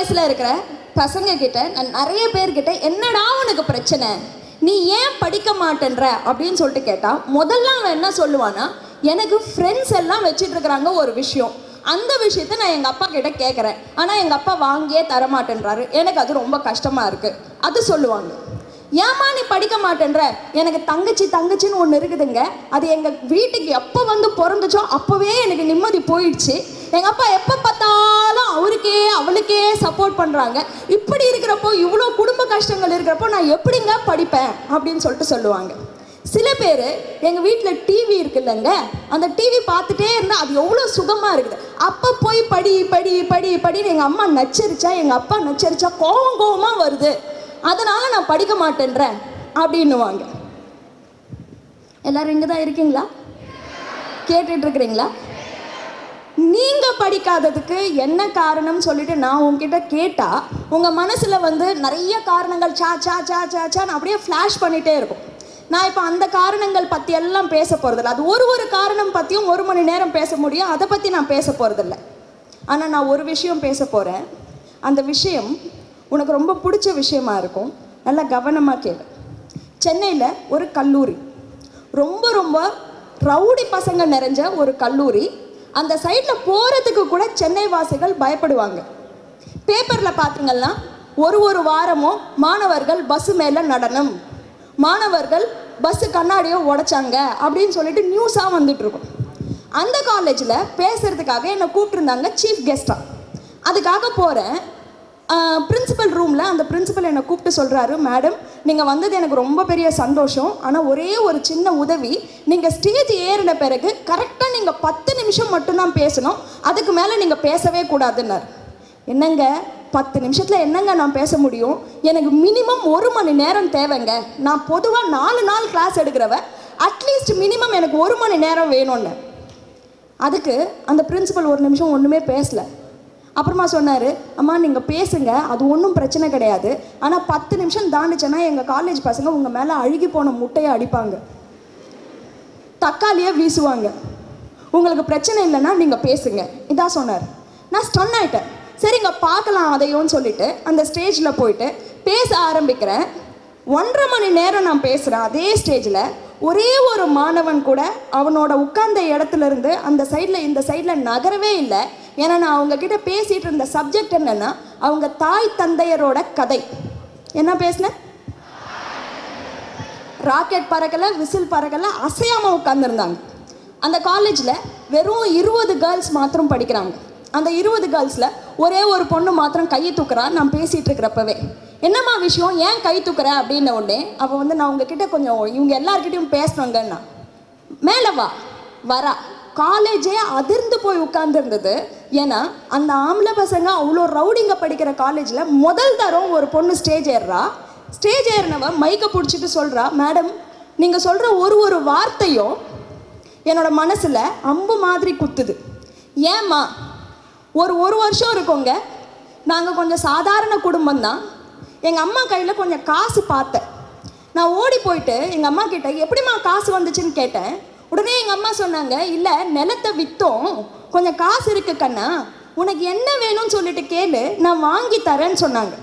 வயசுல இருக்கிற பசங்க கிட்ட நான் நிறைய பேர்கிட்ட என்னடா உனக்கு பிரச்சனை? நீ ஏன் படிக்க மாட்டேன்ற? அப்படின்னு சொல்லிட்டு கேட்டா முதல்ல அவன் என்ன சொல்லுவானா எனக்கு ஃப்ரெண்ட்ஸ் எல்லாம் வச்சிட்டு இருக்கிறாங்க ஒரு விஷயம். அந்த விஷயத்த நான் எங்க அப்பா கிட்ட கேட்குறேன் ஆனா எங்க அப்பா வாங்கியே தர மாட்டேன்றாரு எனக்கு அது ரொம்ப கஷ்டமா இருக்கு. அது சொல்லுவாங்க. ஏம்மா நீ படிக்க மாட்டேன்ற? எனக்கு தங்கச்சி தங்கச்சின்னு ஒன்று இருக்குதுங்க. அது எங்கள் வீட்டுக்கு எப்போ வந்து பிறந்துச்சோ அப்போவே எனக்கு நிம்மதி போயிடுச்சு. எங்கள் அப்பா எப்போ பார்த்தாலும் அவருக்கே அவளுக்கே சப்போர்ட் பண்ணுறாங்க இப்படி இருக்கிறப்போ இவ்வளோ குடும்ப கஷ்டங்கள் இருக்கிறப்போ நான் எப்படிங்க படிப்பேன்? அப்படின்னு சொல்லிட்டு சொல்லுவாங்க. சில பேர் எங்கள் வீட்டில் டிவி இருக்குல்லங்க. அந்த டிவி பார்த்துட்டே இருந்தால் அது எவ்வளோ சுகமாக இருக்குது. அப்போ போய் படி படி படி படின்னு எங்கள் அம்மா நச்சரிச்சா எங்கள் அப்பா நச்சரிச்சா கோவம் கோவமாக வருது. அதனால் நான் படிக்க மாட்டேன்றேன் அப்படின்னுவாங்க. எல்லோரும் இங்கே தான் இருக்கீங்களா கேட்டுட்ருக்குறீங்களா நீங்கள் படிக்காததுக்கு என்ன காரணம் சொல்லிட்டு நான் உங்ககிட்ட கேட்டால் உங்கள் மனசில் வந்து நிறைய காரணங்கள் சா சா சா சா சான்னு அப்படியே ஃப்ளாஷ் பண்ணிகிட்டே இருக்கும். நான் இப்போ அந்த காரணங்கள் பற்றி எல்லாம் பேச போகிறதில்ல அது ஒரு ஒரு காரணம் பற்றியும் ஒரு மணி நேரம் பேச முடியும். அதை பற்றி நான் பேச போகிறதில்ல ஆனால் நான் ஒரு விஷயம் பேச போகிறேன் அந்த விஷயம் உனக்கு ரொம்ப பிடிச்ச விஷயமா இருக்கும். நல்லா கவனமாக கேளு. சென்னையில் ஒரு கல்லூரி. ரொம்ப ரொம்ப ரவுடி பசங்க நிறைஞ்ச ஒரு கல்லூரி. அந்த சைடில் போகிறதுக்கு கூட சென்னை வாசிகள் பயப்படுவாங்க. பேப்பரில் பார்த்தீங்கன்னா ஒரு ஒரு வாரமும் மாணவர்கள் பஸ் மேலே நடனம். மாணவர்கள் பஸ்ஸு கண்ணாடியை உடைச்சாங்க அப்படின்னு சொல்லிட்டு நியூஸாக வந்துட்டு இருக்கும். அந்த காலேஜில் பேசுறதுக்காக என்னை கூப்பிட்டுருந்தாங்க சீஃப் கெஸ்ட்டாக அதுக்காக போகிறேன் பிரின்சிபல் ரூமில் அந்த பிரின்சிபல் என்னை கூப்பிட்டு சொல்கிறாரு மேடம் நீங்கள் வந்தது எனக்கு ரொம்ப பெரிய சந்தோஷம். ஆனால் ஒரே ஒரு சின்ன உதவி. நீங்கள் ஸ்டேஜ் ஏறின பிறகு கரெக்டாக நீங்கள் பத்து நிமிஷம் மட்டும்தான் பேசணும். அதுக்கு மேலே நீங்கள் பேசவே கூடாதுன்னார். என்னங்க? பத்து நிமிஷத்தில் என்னங்க நான் பேச முடியும்? எனக்கு மினிமம் ஒரு மணி நேரம் தேவைங்க. நான் பொதுவாக நாலு நாள் கிளாஸ் எடுக்கிறவ அட்லீஸ்ட் மினிமம் எனக்கு ஒரு மணி நேரம் வேணும்னு. அதுக்கு அந்த பிரின்சிபல் ஒரு நிமிஷம் ஒன்றுமே பேசலை. அப்புறமா சொன்னார் அம்மா நீங்கள் பேசுங்க அது ஒன்றும் பிரச்சனை கிடையாது. ஆனால் பத்து நிமிஷம் தாண்டிச்சேன்னா எங்கள் காலேஜ் பசங்க உங்கள் மேலே அழுகி போன முட்டையை அடிப்பாங்க. தக்காளியை வீசுவாங்க. உங்களுக்கு பிரச்சனை இல்லைன்னா நீங்கள் பேசுங்க. இதான் சொன்னார். நான் ஸ்டன் ஆகிட்டேன் சரிங்க பார்க்கலாம் அதையோன்னு சொல்லிட்டு அந்த ஸ்டேஜில் போயிட்டு பேச ஆரம்பிக்கிறேன். ஒன்றரை மணி நேரம் நான் பேசுகிறேன் அதே ஸ்டேஜில் ஒரே ஒரு மாணவன் கூட அவனோட உட்கார்ந்த இடத்துல இருந்து அந்த சைடில் இந்த சைடில் நகரவே இல்லை. ஏன்னா நான் அவங்க கிட்ட பேசிட்டு இருந்த சப்ஜெக்ட் என்னன்னா அவங்க தாய் தந்தையரோட கதை. என்ன பேசினேன் ராக்கெட் பறக்கலை விசில் பறக்கலை அசையாமல் உட்காந்துருந்தாங்க அந்த காலேஜில் வெறும் இருபது கேர்ள்ஸ் மாத்திரம் படிக்கிறாங்க. அந்த இருபது கேர்ள்ஸில் ஒரே ஒரு பொண்ணு மாத்திரம் கையை தூக்குறா நான் பேசிகிட்டு இருக்கிறப்பவே. என்னம்மா விஷயம்? ஏன் கை தூக்குற? அப்படின்ன உடனே அவள் வந்து நான் உங்ககிட்ட கொஞ்சம் இவங்க எல்லாருக்கிட்டையும் பேசணுங்கன்னா மேலே வா. வரா. காலேஜே அதிர்ந்து போய் உட்கார்ந்துருந்தது. ஏன்னா அந்த ஆம்பளை பசங்க அவ்வளோ ரவுடிங்க படிக்கிற காலேஜில் முதல் தரம் ஒரு பொண்ணு ஸ்டேஜ் ஏறுறா. ஸ்டேஜ் ஏறினவ மைக்கை பிடிச்சிட்டு சொல்கிறா மேடம் நீங்கள் சொல்கிற ஒரு ஒரு வார்த்தையும் என்னோட மனசில் அம்பு மாதிரி குத்துது. ஏம்மா ஒரு ஒரு வருஷம் இருக்கோங்க. நாங்கள் கொஞ்சம் சாதாரண குடும்பம் தான். எங்கள் அம்மா கையில் கொஞ்சம் காசு பார்த்தேன். நான் ஓடி போயிட்டு எங்கள் அம்மா கிட்ட எப்படிம்மா காசு வந்துச்சுன்னு கேட்டேன். உடனே எங்கள் அம்மா சொன்னாங்க இல்லை நிலத்தை விற்றோம் கொஞ்சம் காசு இருக்கு கண்ணா. உனக்கு என்ன வேணும்னு சொல்லிட்டு கேளு. நான் வாங்கி தரேன்னு சொன்னாங்க.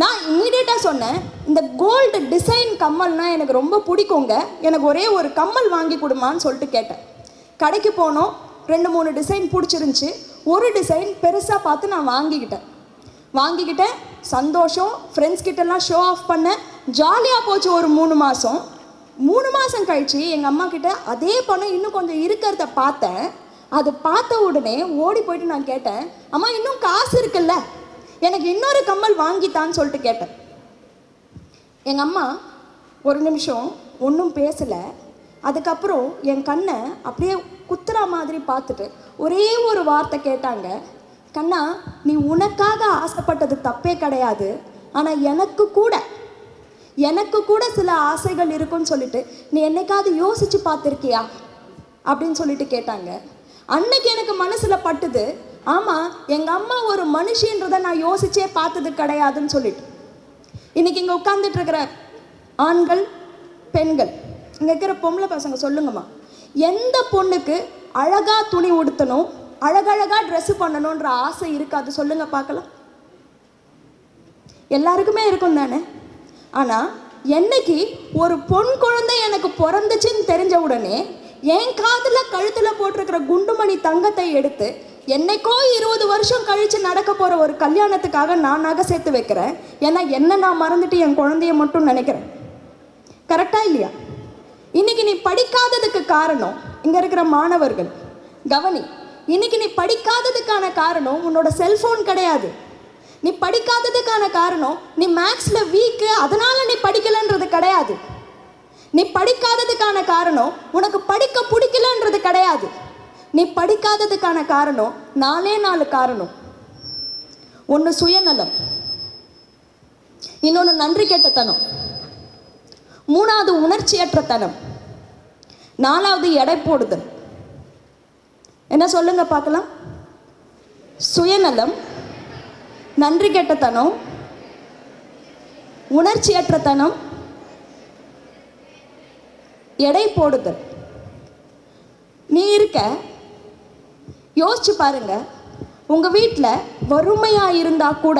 நான் இம்மீடியட்டாக சொன்னேன் இந்த கோல்டு டிசைன் கம்மல்னால் எனக்கு ரொம்ப பிடிக்குங்க. எனக்கு ஒரே ஒரு கம்மல் வாங்கி கொடுமான்னு சொல்லிட்டு கேட்டேன். கடைக்கு போனோம். ரெண்டு மூணு டிசைன் பிடிச்சிருந்துச்சி. ஒரு டிசைன் பெருசாக பார்த்து நான் வாங்கிக்கிட்டேன். வாங்கிக்கிட்டேன். சந்தோஷம். ஃப்ரெண்ட்ஸ் கிட்டலாம் ஷோ ஆஃப் பண்ணேன். ஜாலியாக போச்சு ஒரு மூணு மாதம் மூணு மாதம் கழிச்சு எங்கள் அம்மா கிட்ட அதே பணம் இன்னும் கொஞ்சம் இருக்கிறத பார்த்தேன். அது பார்த்த உடனே ஓடி போயிட்டு நான் கேட்டேன் அம்மா இன்னும் காசு இருக்குல்ல? எனக்கு இன்னொரு கம்மல் வாங்கித்தான்னு சொல்லிட்டு கேட்டேன். எங்கள் அம்மா ஒரு நிமிஷம் ஒன்றும் பேசலை. அதுக்கப்புறம் என் கண்ணை அப்படியே குத்துற மாதிரி பார்த்துட்டு ஒரே ஒரு வார்த்தை கேட்டாங்க கண்ணா நீ உனக்காக ஆசைப்பட்டது தப்பே கிடையாது. ஆனால் எனக்கு கூட எனக்கு கூட சில ஆசைகள் இருக்குன்னு சொல்லிட்டு நீ என்னைக்காவது யோசிச்சு பார்த்துருக்கியா? அப்படின்னு சொல்லிட்டு கேட்டாங்க. அன்னைக்கு எனக்கு மனசுல பட்டுது ஆமா எங்க அம்மா ஒரு மனுஷன்றதை நான் யோசிச்சே பார்த்தது கிடையாதுன்னு சொல்லிட்டு. இன்னைக்கு இங்க உட்கார்ந்துட்டு இருக்கிற ஆண்கள் பெண்கள் இங்க இருக்கிற பொம்பளை பசங்க சொல்லுங்கம்மா எந்த பொண்ணுக்கு அழகா துணி உடுத்தணும் அழகழகா ட்ரெஸ் பண்ணணுன்ற ஆசை இருக்காது? சொல்லுங்க பார்க்கலாம். எல்லாருக்குமே இருக்கும் தானே ஆனால் என்னைக்கு ஒரு பொன் குழந்தை எனக்கு பிறந்துச்சுன்னு தெரிஞ்ச உடனே என் காதில் கழுத்தில் போட்டிருக்கிற குண்டுமணி தங்கத்தை எடுத்து என்னைக்கோ இருபது வருஷம் கழித்து நடக்க போகிற ஒரு கல்யாணத்துக்காக நான் நகை சேர்த்து வைக்கிறேன். ஏன்னா என்ன நான் மறந்துட்டு என் குழந்தைய மட்டும் நினைக்கிறேன். கரெக்டாக இல்லையா? இன்னைக்கு நீ படிக்காததுக்கு காரணம் இங்கே இருக்கிற மாணவர்கள். கவனி இன்னைக்கு நீ படிக்காததுக்கான காரணம் உன்னோட செல்ஃபோன் கிடையாது. நீ படிக்காததுக்கான காரணம் நீ மேக்ஸில் வீக்கு அதனால் நீ படிக்கலன்றது கிடையாது. நீ படிக்காததுக்கான காரணம் உனக்கு படிக்க பிடிக்கலன்றது கிடையாது. நீ படிக்காததுக்கான காரணம் நாலே நாலு காரணம். ஒன்று சுயநலம். இன்னொன்று நன்றி கெட்டத்தனம். மூணாவது உணர்ச்சியற்ற தனம் நாலாவது எடை போடுதல். என்ன சொல்லுங்க பார்க்கலாம்? சுயநலம். நன்றி கெட்டத்தனம் உணர்ச்சியற்ற தனம் எடை போடுதல். நீ இருக்க யோசிச்சு பாருங்க. உங்க வீட்டில் வறுமையா இருந்தா கூட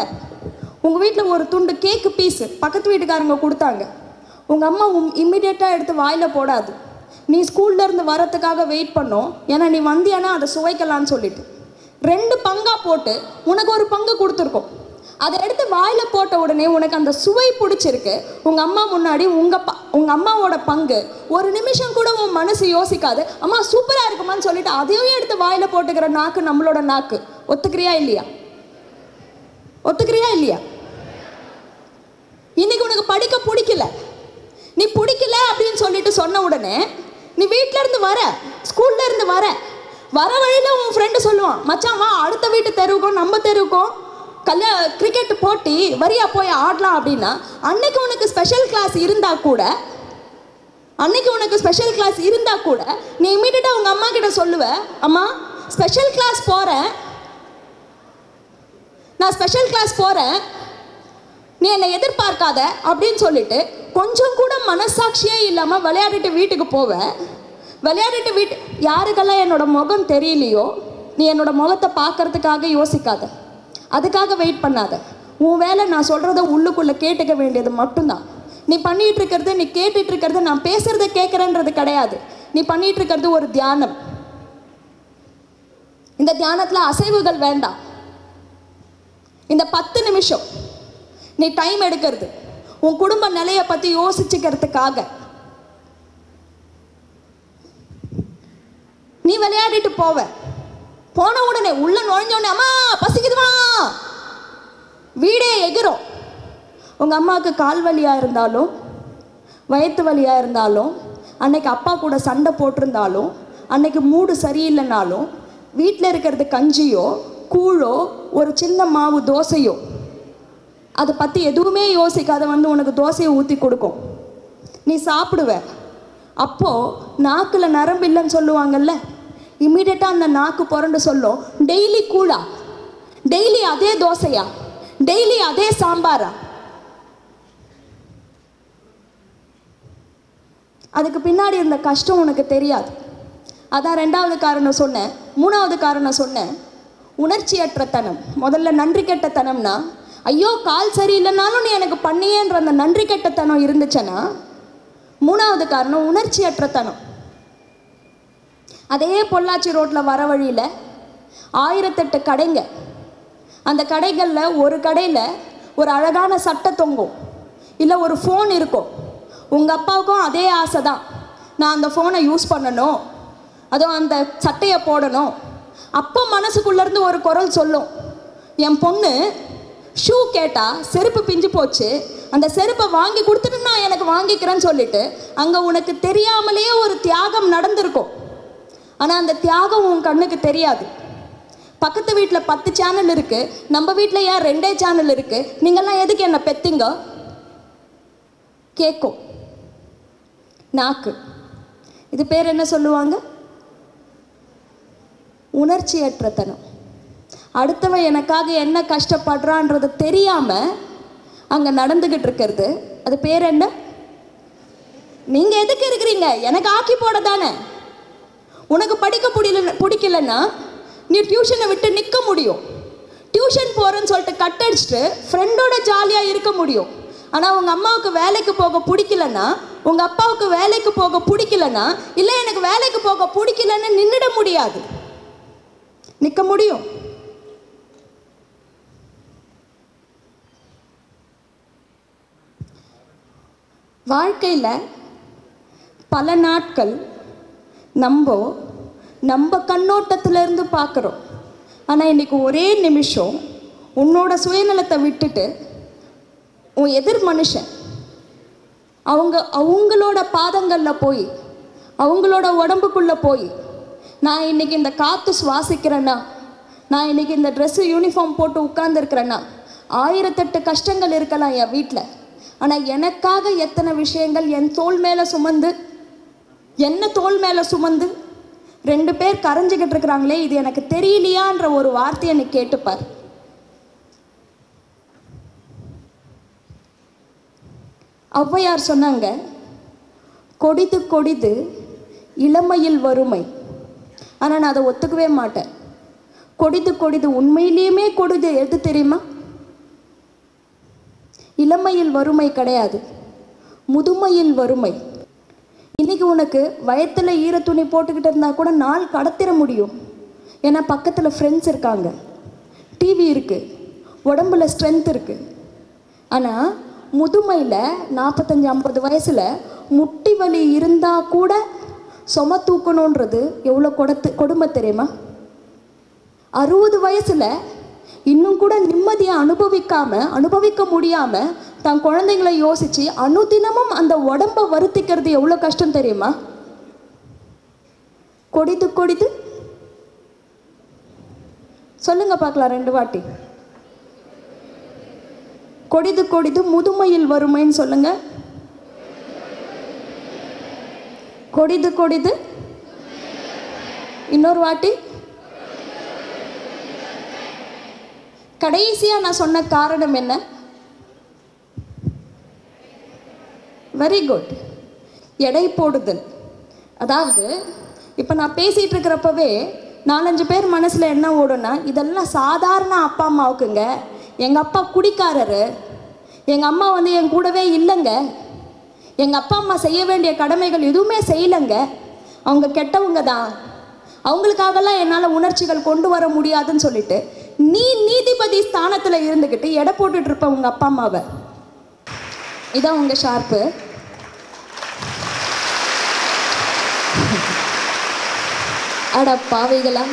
உங்க வீட்டில் ஒரு துண்டு கேக்கு பீஸு பக்கத்து வீட்டுக்காரங்க கொடுத்தாங்க. உங்க அம்மா உம் இம்மிடியட்டாக எடுத்து வாயில் போடாது. நீ ஸ்கூல்ல இருந்து வரத்துக்காக வெயிட் பண்ணோம். ஏன்னா நீ வந்தியானா அதை சுவைக்கலாம்னு சொல்லிட்டு. ரெண்டு பங்கா போட்டு உனக்கு ஒரு பங்கு கொடுத்துருக்கோம். அதை எடுத்து வாயில போட்ட உடனே உனக்கு அந்த சுவை பிடிச்சிருக்கு. உங்க அம்மா முன்னாடி உங்க ப உங்க அம்மாவோட பங்கு ஒரு நிமிஷம் கூட உன் மனசு யோசிக்காது. அம்மா சூப்பரா இருக்குமான்னு சொல்லிட்டு அதையும் எடுத்து வாயில போட்டுக்கிற நாக்கு நம்மளோட நாக்கு. ஒத்துக்கிறியா இல்லையா? ஒத்துக்கிறியா இல்லையா? இன்னைக்கு உனக்கு படிக்க பிடிக்கல. நீ பிடிக்கல அப்படின்னு சொல்லிட்டு சொன்ன உடனே நீ வீட்ல இருந்து வர ஸ்கூல்ல இருந்து வர வர வழியில உன் ஃப்ரெண்டு சொல்லுவான் மச்சான் வா அடுத்த வீட்டு தெருவுக்கும் நம்ம தெருவுக்கும் கல்யா கிரிக்கெட் போட்டி வரியா போய் ஆடலாம் அப்படின்னா அன்னைக்கு உனக்கு ஸ்பெஷல் கிளாஸ் இருந்தா கூட அன்னைக்கு உனக்கு ஸ்பெஷல் கிளாஸ் இருந்தா கூட நீ இமீடியட்டா உங்கள் அம்மா கிட்ட சொல்லுவ அம்மா ஸ்பெஷல் கிளாஸ் போகிறேன் நான் ஸ்பெஷல் கிளாஸ் போகிறேன் நீ என்னை எதிர்பார்க்காத அப்படின்னு சொல்லிட்டு கொஞ்சம் கூட மனசாட்சியே இல்லாமல் விளையாடிட்டு வீட்டுக்கு போவேன் விளையாடிட்டு வீட்டு யாருக்கெல்லாம் என்னோட முகம் தெரியலையோ நீ என்னோட முகத்தை பார்க்கறதுக்காக யோசிக்காத. அதுக்காக வெயிட் பண்ணாத. உன் வேலை நான் சொல்கிறத உள்ளுக்குள்ளே கேட்டுக்க வேண்டியது மட்டும்தான். நீ பண்ணிட்டு இருக்கிறது நீ கேட்டுட்டு இருக்கிறது நான் பேசுறத கேட்குறேன்றது கிடையாது. நீ பண்ணிட்டு இருக்கிறது ஒரு தியானம். இந்த தியானத்தில் அசைவுகள் வேண்டாம். இந்த பத்து நிமிஷம் நீ டைம் எடுக்கிறது. உன் குடும்ப நிலையை பற்றி யோசிச்சுக்கிறதுக்காக நீ விளையாடிட்டு போவ. போன உடனே உள்ள நுழைஞ்ச உடனே அம்மா பசிக்குதுமா? வீடே எகிரும். உங்க அம்மாவுக்கு கால் வலியா இருந்தாலும் வயிற்று வலியா இருந்தாலும் அன்னைக்கு அப்பா கூட சண்டை போட்டிருந்தாலும் அன்னைக்கு மூடு சரியில்லைனாலும் வீட்டில் இருக்கிறது கஞ்சியோ கூழோ ஒரு சின்ன மாவு தோசையோ அதை பற்றி எதுவுமே யோசிக்காத வந்து உனக்கு தோசையை ஊற்றி கொடுக்கும். நீ சாப்பிடுவ. அப்போது நாக்கில் நரம்பு இல்லைன்னு சொல்லுவாங்கல்ல? இம்மிடியட்டாக அந்த நாக்கு புரண்டு சொல்லும் டெய்லி கூழா டெய்லி அதே தோசையா? டெய்லி அதே சாம்பாரா? அதுக்கு பின்னாடி இருந்த கஷ்டம் உனக்கு தெரியாது. அதான் ரெண்டாவது காரணம் சொன்னேன். மூணாவது காரணம் சொன்னேன். உணர்ச்சியற்ற தனம். முதல்ல நன்றி கெட்ட தனம்னா ஐயோ கால் சரியில்லைனாலும் நீ எனக்கு பண்ணியேன்ற அந்த நன்றி கெட்டத்தனம் இருந்துச்சுன்னா மூணாவது காரணம் உணர்ச்சியற்ற தனம். அதே பொள்ளாச்சி ரோட்டில் வர வழியில் ஆயிரத்தெட்டு கடைங்க. அந்த கடைகளில் ஒரு கடையில் ஒரு அழகான சட்டை தொங்கும். இல்லை ஒரு ஃபோன் இருக்கும். உங்கள் அப்பாவுக்கும் அதே ஆசை தான் நான் அந்த ஃபோனை யூஸ் பண்ணணும். அதுவும் அந்த சட்டையை போடணும். அப்போ மனசுக்குள்ளேருந்து ஒரு குரல் சொல்லும். என் பொண்ணு ஷூ கேட்டால் செருப்பு பிஞ்சு போச்சு. அந்த செருப்பை வாங்கி கொடுத்துட்டு நான் எனக்கு வாங்கிக்கிறேன்னு சொல்லிட்டு அங்கே உனக்கு தெரியாமலேயே ஒரு தியாகம் நடந்திருக்கும். ஆனால் அந்த தியாகம் உன் கண்ணுக்கு தெரியாது. பக்கத்து வீட்டில் பத்து சேனல் இருக்கு. நம்ம வீட்டில் ஏன் ரெண்டே சேனல் இருக்கு? நீங்கள்லாம் எதுக்கு என்ன பெத்திங்க? கேட்கும் நாக்கு. இது பேர் என்ன சொல்லுவாங்க? உணர்ச்சியற்றத்தனம். அடுத்தவன் எனக்காக என்ன கஷ்டப்படுறான்றது தெரியாம அங்கே நடந்துகிட்டு இருக்கிறது. அது பேர் என்ன? நீங்க எதுக்கு இருக்கிறீங்க? எனக்கு ஆக்கி போட தானே. உனக்கு படிக்க பிடிக்கல பிடிக்கலன்னா நீ டியூஷனை விட்டு நிற்க முடியும். டியூஷன் போகிறேன்னு சொல்லிட்டு கட் அடிச்சுட்டு ஃப்ரெண்டோட ஜாலியாக இருக்க முடியும். ஆனால் உங்கள் அம்மாவுக்கு வேலைக்கு போக பிடிக்கலன்னா உங்கள் அப்பாவுக்கு வேலைக்கு போக பிடிக்கலன்னா இல்லை எனக்கு வேலைக்கு போக பிடிக்கலன்னு நின்றுட முடியாது. நிற்க முடியும். வாழ்க்கையில் பல நாட்கள் நம்ம நம்ம கண்ணோட்டத்திலேருந்து பார்க்குறோம். ஆனால் இன்றைக்கி ஒரே நிமிஷம் உன்னோட சுயநலத்தை விட்டுட்டு உன் எதிர் மனுஷன் அவங்க அவங்களோட பாதங்களில் போய் அவங்களோட உடம்புக்குள்ளே போய் நான் இன்னைக்கு இந்த காற்று சுவாசிக்கிறேன்னா நான் இன்னைக்கு இந்த ட்ரெஸ்ஸு யூனிஃபார்ம் போட்டு உட்கார்ந்துருக்கிறேன்னா ஆயிரத்தெட்டு கஷ்டங்கள் இருக்கலாம் என் வீட்டில் ஆனால் எனக்காக எத்தனை விஷயங்கள் என் தோல் மேலே சுமந்து என்ன தோள் மேலே சுமந்து? ரெண்டு பேர் கரைஞ்சிக்கிட்டு இருக்கிறாங்களே இது எனக்கு தெரியலையான்ற ஒரு வார்த்தையை நீ கேட்டுப்பார். ஔவையார் சொன்னாங்க கொடிது கொடிது இளமையில் வறுமை. ஆனால் நான் அதை ஒத்துக்கவே மாட்டேன். கொடிது கொடிது உண்மையிலேயுமே கொடிது எது தெரியுமா? இளமையில் வறுமை கிடையாது. முதுமையில் வறுமை. இன்னைக்கு உனக்கு வயத்தில் ஈர துணி போட்டுக்கிட்டு இருந்தால் கூட நாள் கடத்திட முடியும். ஏன்னா பக்கத்தில் ஃப்ரெண்ட்ஸ் இருக்காங்க. டிவி இருக்குது உடம்புல ஸ்ட்ரென்த் இருக்குது ஆனால் முதுமையில் நாற்பத்தஞ்சு ஐம்பது வயசில் முட்டி வலி இருந்தால் கூட சும தூக்கணுன்றது எவ்வளோ கொடுத்து கொடுமை தெரியுமா? அறுபது வயசில் இன்னும் கூட நிம்மதியை அனுபவிக்காம அனுபவிக்க முடியாம தன் குழந்தைங்களை யோசிச்சு அனுதினமும் அந்த உடம்ப வருத்திக்கிறது எவ்வளோ கஷ்டம் தெரியுமா? கொடிது கொடிது சொல்லுங்க பார்க்கலாம் ரெண்டு வாட்டி. கொடிது கொடிது முதுமையில் வறுமைன்னு சொல்லுங்க. கொடிது கொடிது. இன்னொரு வாட்டி. கடைசியா நான் சொன்ன காரணம் என்ன? வெரி குட் எடை போடுதல். அதாவது இப்போ நான் பேசிட்டு இருக்கிறப்பவே நாலஞ்சு பேர் மனசில் என்ன ஓடும்னா இதெல்லாம் சாதாரண அப்பா அம்மாவுக்குங்க. எங்கள் அப்பா குடிக்காரரு. எங்கள் அம்மா வந்து என் கூடவே இல்லைங்க. எங்கள் அப்பா அம்மா செய்ய வேண்டிய கடமைகள் எதுவுமே செய்யலைங்க. அவங்க கெட்டவங்க தான். அவங்களுக்காகலாம் என்னால் உணர்ச்சிகள் கொண்டு வர முடியாதுன்னு சொல்லிட்டு நீ நீதிபதி ஸ்தானத்தில் இருந்துக்கிட்டு எடை போட்டுட்டு இருப்ப உங்கள் அப்பா அம்மாவை. இதான் உங்க ஷார்ப்பு. அட பாவைகளா.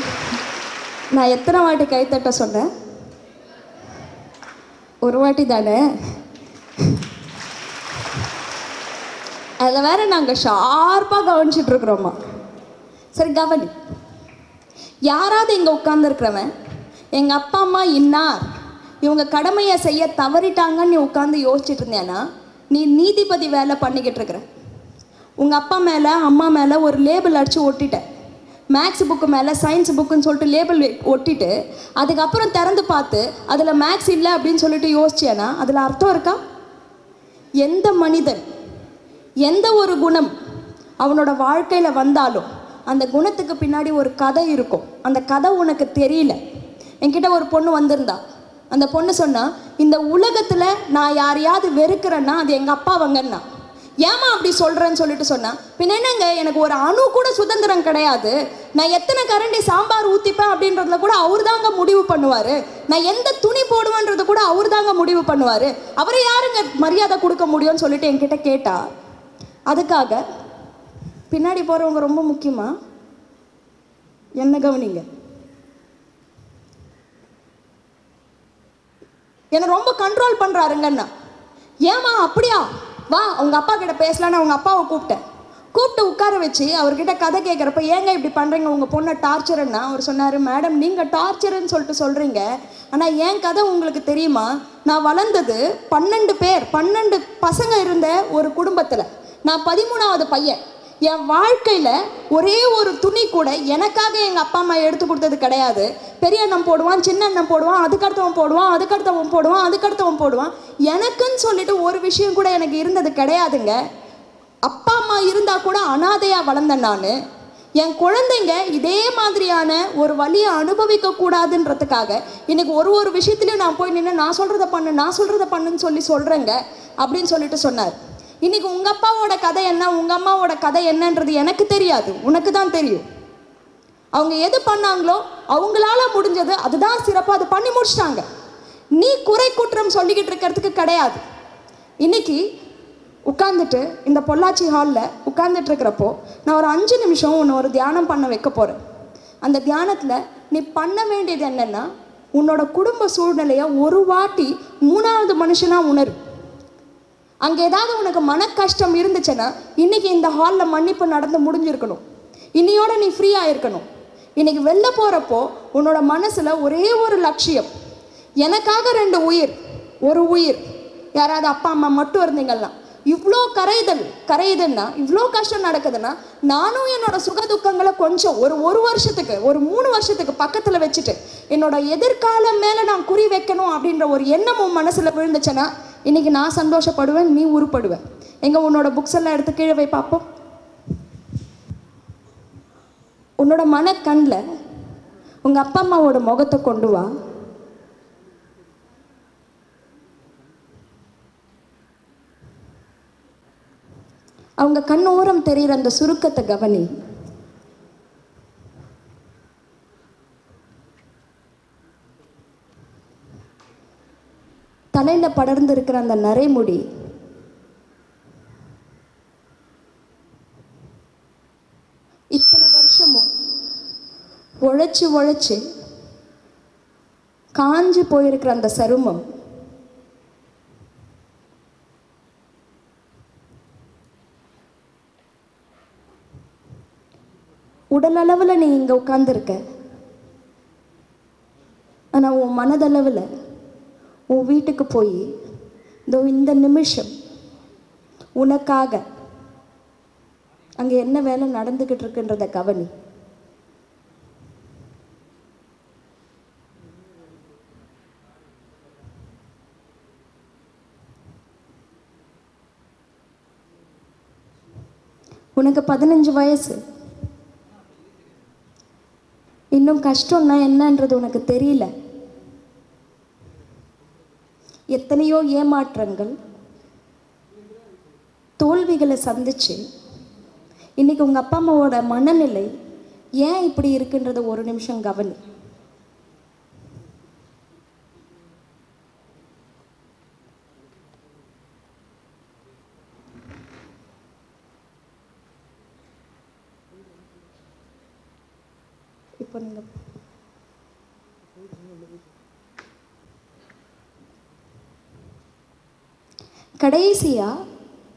நான் எத்தனை வாட்டி கைத்தட்ட சொன்னேன்? ஒரு வாட்டி தானே? அதில் வேற நாங்கள் ஷார்ப்பாக கவனிச்சிட்டு இருக்கிறோமா. சரி கவனி. யாராவது இங்கே உட்காந்துருக்கிறவன் எங்கள் அப்பா அம்மா இன்னார். இவங்க கடமையை செய்ய தவறிட்டாங்கன்னு நீ உட்காந்து யோசிச்சுட்டு இருந்தேன்னா நீ நீதிபதி வேலை பண்ணிக்கிட்டு இருக்கிற. உங்கள் அப்பா மேலே அம்மா மேலே ஒரு லேபிள் அடித்து ஒட்டிட்ட. மேக்ஸ் புக்கு மேலே சயின்ஸ் புக்குன்னு சொல்லிட்டு லேபிள் ஒட்டிட்டு அதுக்கப்புறம் திறந்து பார்த்து அதில் மேக்ஸ் இல்லை அப்படின்னு சொல்லிட்டு யோசிச்சேன்னா அதில் அர்த்தம் இருக்கா? எந்த மனிதன் எந்த ஒரு குணம் அவனோட வாழ்க்கையில் வந்தாலும் அந்த குணத்துக்கு பின்னாடி ஒரு கதை இருக்கும். அந்த கதை உனக்கு தெரியல. என்கிட்ட ஒரு பொண்ணு வந்திருந்தா. அந்த பொண்ணு சொன்னா இந்த உலகத்தில் நான் யாரையாவது வெறுக்கிறேன்னா அது எங்கள் அப்பா அவங்கன்னா ஏமா அப்படி சொல்கிறேன்னு சொல்லிட்டு சொன்னா பின் என்னங்க எனக்கு ஒரு அணு கூட சுதந்திரம் கிடையாது. நான் எத்தனை கரண்டி சாம்பார் ஊற்றிப்பேன் அப்படின்றதுல கூட அவர் தாங்க முடிவு பண்ணுவார். நான் எந்த துணி போடுவேன்றது கூட அவர் தாங்க முடிவு பண்ணுவார். அவரை யாருங்க மரியாதை கொடுக்க முடியும்னு சொல்லிட்டு என்கிட்ட கேட்டா. அதுக்காக பின்னாடி போகிறவங்க ரொம்ப முக்கியமா? என்ன கவனிங்க? என்னை ரொம்ப கண்ட்ரோல் பண்ணுறாருங்கண்ணா ஏமா அப்படியா? வா உங்கள் அப்பா கிட்ட பேசலான்னு அவங்க அப்பாவை கூப்பிட்டேன். கூப்பிட்டு உட்கார வச்சு அவர்கிட்ட கதை கேட்குறப்ப ஏங்க இப்படி பண்ணுறீங்க உங்கள் பொண்ணை டார்ச்சருன்னா அவர் சொன்னார் மேடம் நீங்கள் டார்ச்சருன்னு சொல்லிட்டு சொல்கிறீங்க ஆனால் என் கதை உங்களுக்கு தெரியுமா? நான் வளர்ந்தது பன்னெண்டு பேர் பன்னெண்டு பசங்க இருந்த ஒரு குடும்பத்தில். நான் பதிமூணாவது பையன். என் வாழ்க்கையில் ஒரே ஒரு துணி கூட எனக்காக எங்கள் அப்பா அம்மா எடுத்து கொடுத்தது கிடையாது. பெரிய அண்ணன் போடுவான் சின்ன அண்ணன் போடுவான் அதுக்கடுத்தவன் போடுவான் அதுக்கடுத்தவன் போடுவான் அதுக்கடுத்தவன் போடுவான். எனக்குன்னு சொல்லிட்டு ஒரு விஷயம் கூட எனக்கு இருந்தது கிடையாதுங்க. அப்பா அம்மா இருந்தால் கூட அனாதையாக வளர்ந்தேன் நான். என் குழந்தைங்க இதே மாதிரியான ஒரு வழியை அனுபவிக்க கூடாதுன்றதுக்காக இன்னைக்கு ஒரு ஒரு விஷயத்துலையும் நான் போய் நின்று நான் சொல்கிறத பண்ணு நான் சொல்கிறத பண்ணுன்னு சொல்லி சொல்கிறேங்க அப்படின்னு சொல்லிட்டு சொன்னார். இன்னைக்கு உங்கள் அப்பாவோட கதை என்ன? உங்கள் அம்மாவோட கதை என்னன்றது எனக்கு தெரியாது. உனக்கு தான் தெரியும். அவங்க எது பண்ணாங்களோ அவங்களால முடிஞ்சது அதுதான் சிறப்பாக அதை பண்ணி முடிச்சிட்டாங்க. நீ குறை குற்றம் சொல்லிக்கிட்டு இருக்கிறதுக்கு கிடையாது. இன்னைக்கு உட்காந்துட்டு இந்த பொள்ளாச்சி ஹாலில் உட்காந்துட்டு இருக்கிறப்போ நான் ஒரு அஞ்சு நிமிஷம் உன்னை ஒரு தியானம் பண்ண வைக்க போகிறேன் அந்த தியானத்தில் நீ பண்ண வேண்டியது என்னென்னா உன்னோட குடும்ப சூழ்நிலையை ஒரு வாட்டி மூணாவது மனுஷனாக உணரு. அங்கே ஏதாவது உனக்கு மன கஷ்டம் இருந்துச்சுன்னா இன்னைக்கு இந்த ஹாலில் மன்னிப்பு நடந்து முடிஞ்சிருக்கணும். இன்னையோட நீ ஃப்ரீயாக இருக்கணும் இன்னைக்கு வெளில போகிறப்போ உன்னோட மனசில் ஒரே ஒரு லட்சியம். எனக்காக ரெண்டு உயிர் ஒரு உயிர். யாராவது அப்பா அம்மா மட்டும் இருந்தீங்கன்னா இவ்வளோ கரைதல் கரையுதுன்னா இவ்வளோ கஷ்டம் நடக்குதுன்னா நானும் என்னோட சுக துக்கங்களை கொஞ்சம் ஒரு ஒரு வருஷத்துக்கு ஒரு மூணு வருஷத்துக்கு பக்கத்தில் வச்சுட்டு என்னோட எதிர்காலம் மேலே நான் குறி வைக்கணும் அப்படின்ற ஒரு எண்ணம் உன் மனசில் விழுந்துச்சுன்னா இன்னைக்கு நான் சந்தோஷப்படுவேன் நீ உருப்படுவேன் எங்க உன்னோட புக்ஸ் எல்லாம் எடுத்து கீழே போய் பார்ப்போம். உன்னோட மனக்கண்ணில் உங்கள் அப்பா அம்மாவோட முகத்தை கொண்டு வா. அவங்க கண் ஓரம் தெரிகிற அந்த சுருக்கத்தை கவனி. தலையில் படர்ந்து இருக்கிற அந்த நரைமுடி. இத்தனை வருஷமும் உழைச்சு உழைச்சு காஞ்சு போயிருக்கிற அந்த சருமம். உடல் அளவில் நீ இங்கே உட்காந்துருக்க ஆனால் உன் மனதளவில் உன் வீட்டுக்கு போய் இதோ இந்த நிமிஷம் உனக்காக அங்கே என்ன வேலை நடந்துக்கிட்டு இருக்குன்றத கவனி. உனக்கு பதினஞ்சு வயசு. இன்னும் கஷ்டம்னா என்னன்றது உனக்கு தெரியல. எத்தனையோ ஏமாற்றங்கள் தோல்விகளை சந்திச்சு இன்னைக்கு உங்கள் அப்பா அம்மாவோட மனநிலை ஏன் இப்படி இருக்குன்றத ஒரு நிமிஷம் கவனி. இப்போ நீங்கள் கடைசியா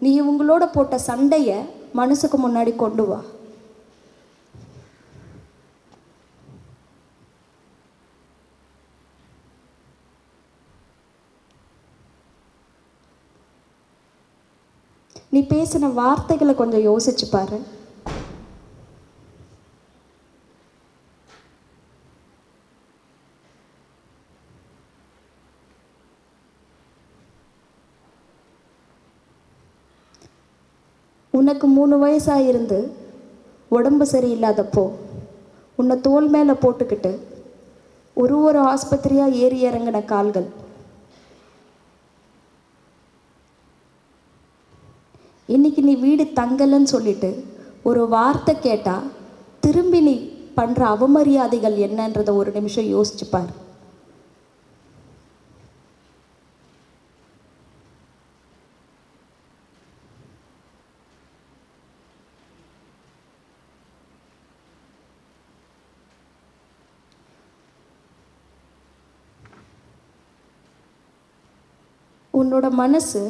நீ இவங்களோட போட்ட சண்டையை மனசுக்கு முன்னாடி கொண்டு வா. நீ பேசின வார்த்தைகளை கொஞ்சம் யோசிச்சு பாரு. உனக்கு மூணு வயசாக இருந்து உடம்பு சரியில்லாதப்போ உன்னை தோல் மேலே போட்டுக்கிட்டு ஒரு ஒரு ஆஸ்பத்திரியாக ஏறி இறங்கின கால்கள். இன்னைக்கு நீ வீடு தங்கலைன்னு சொல்லிட்டு ஒரு வார்த்தை கேட்டால் திரும்பி நீ பண்ணுற அவமரியாதைகள் என்னன்றதை ஒரு நிமிஷம் யோசிச்சுப்பார். உன்னோட மனசு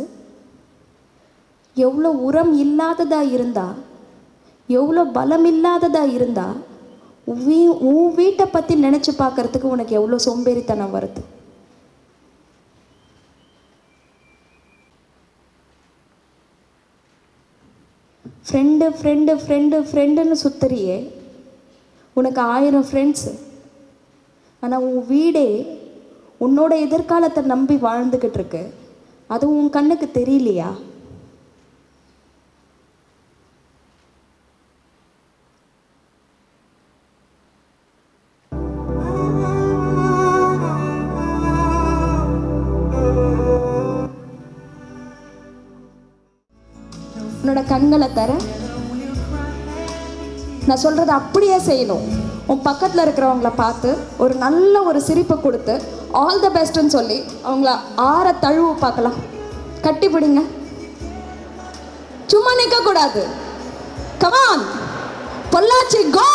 எவ்வளோ உரம் இல்லாததா இருந்தா எவ்வளோ பலம் இல்லாததா இருந்தால் வீ உன் வீட்டை பற்றி நினச்சி பார்க்கறதுக்கு உனக்கு எவ்வளோ சோம்பேறித்தனம் வருது? ஃப்ரெண்டு ஃப்ரெண்டு ஃப்ரெண்டு ஃப்ரெண்டுன்னு சுத்துறியே. உனக்கு ஆயிரம் ஃப்ரெண்ட்ஸு ஆனால் உன் வீடே உன்னோட எதிர்காலத்தை நம்பி வாழ்ந்துக்கிட்டு இருக்கு. அதுவும் உன் கண்ணுக்கு தெரியலையா? உன்னோட கண்களை தர நான் சொல்கிறத அப்படியே செய்யணும். உன் பக்கத்தில் இருக்கிறவங்கள பார்த்து ஒரு நல்ல ஒரு சிரிப்பை கொடுத்து ஆல் த பெஸ்ட்னு சொல்லி அவங்கள ஆற தழுவு பார்க்கலாம். கட்டி பிடிங்க. சும்மா நிற்கக்கூடாது கமான் பொள்ளாச்சி கோ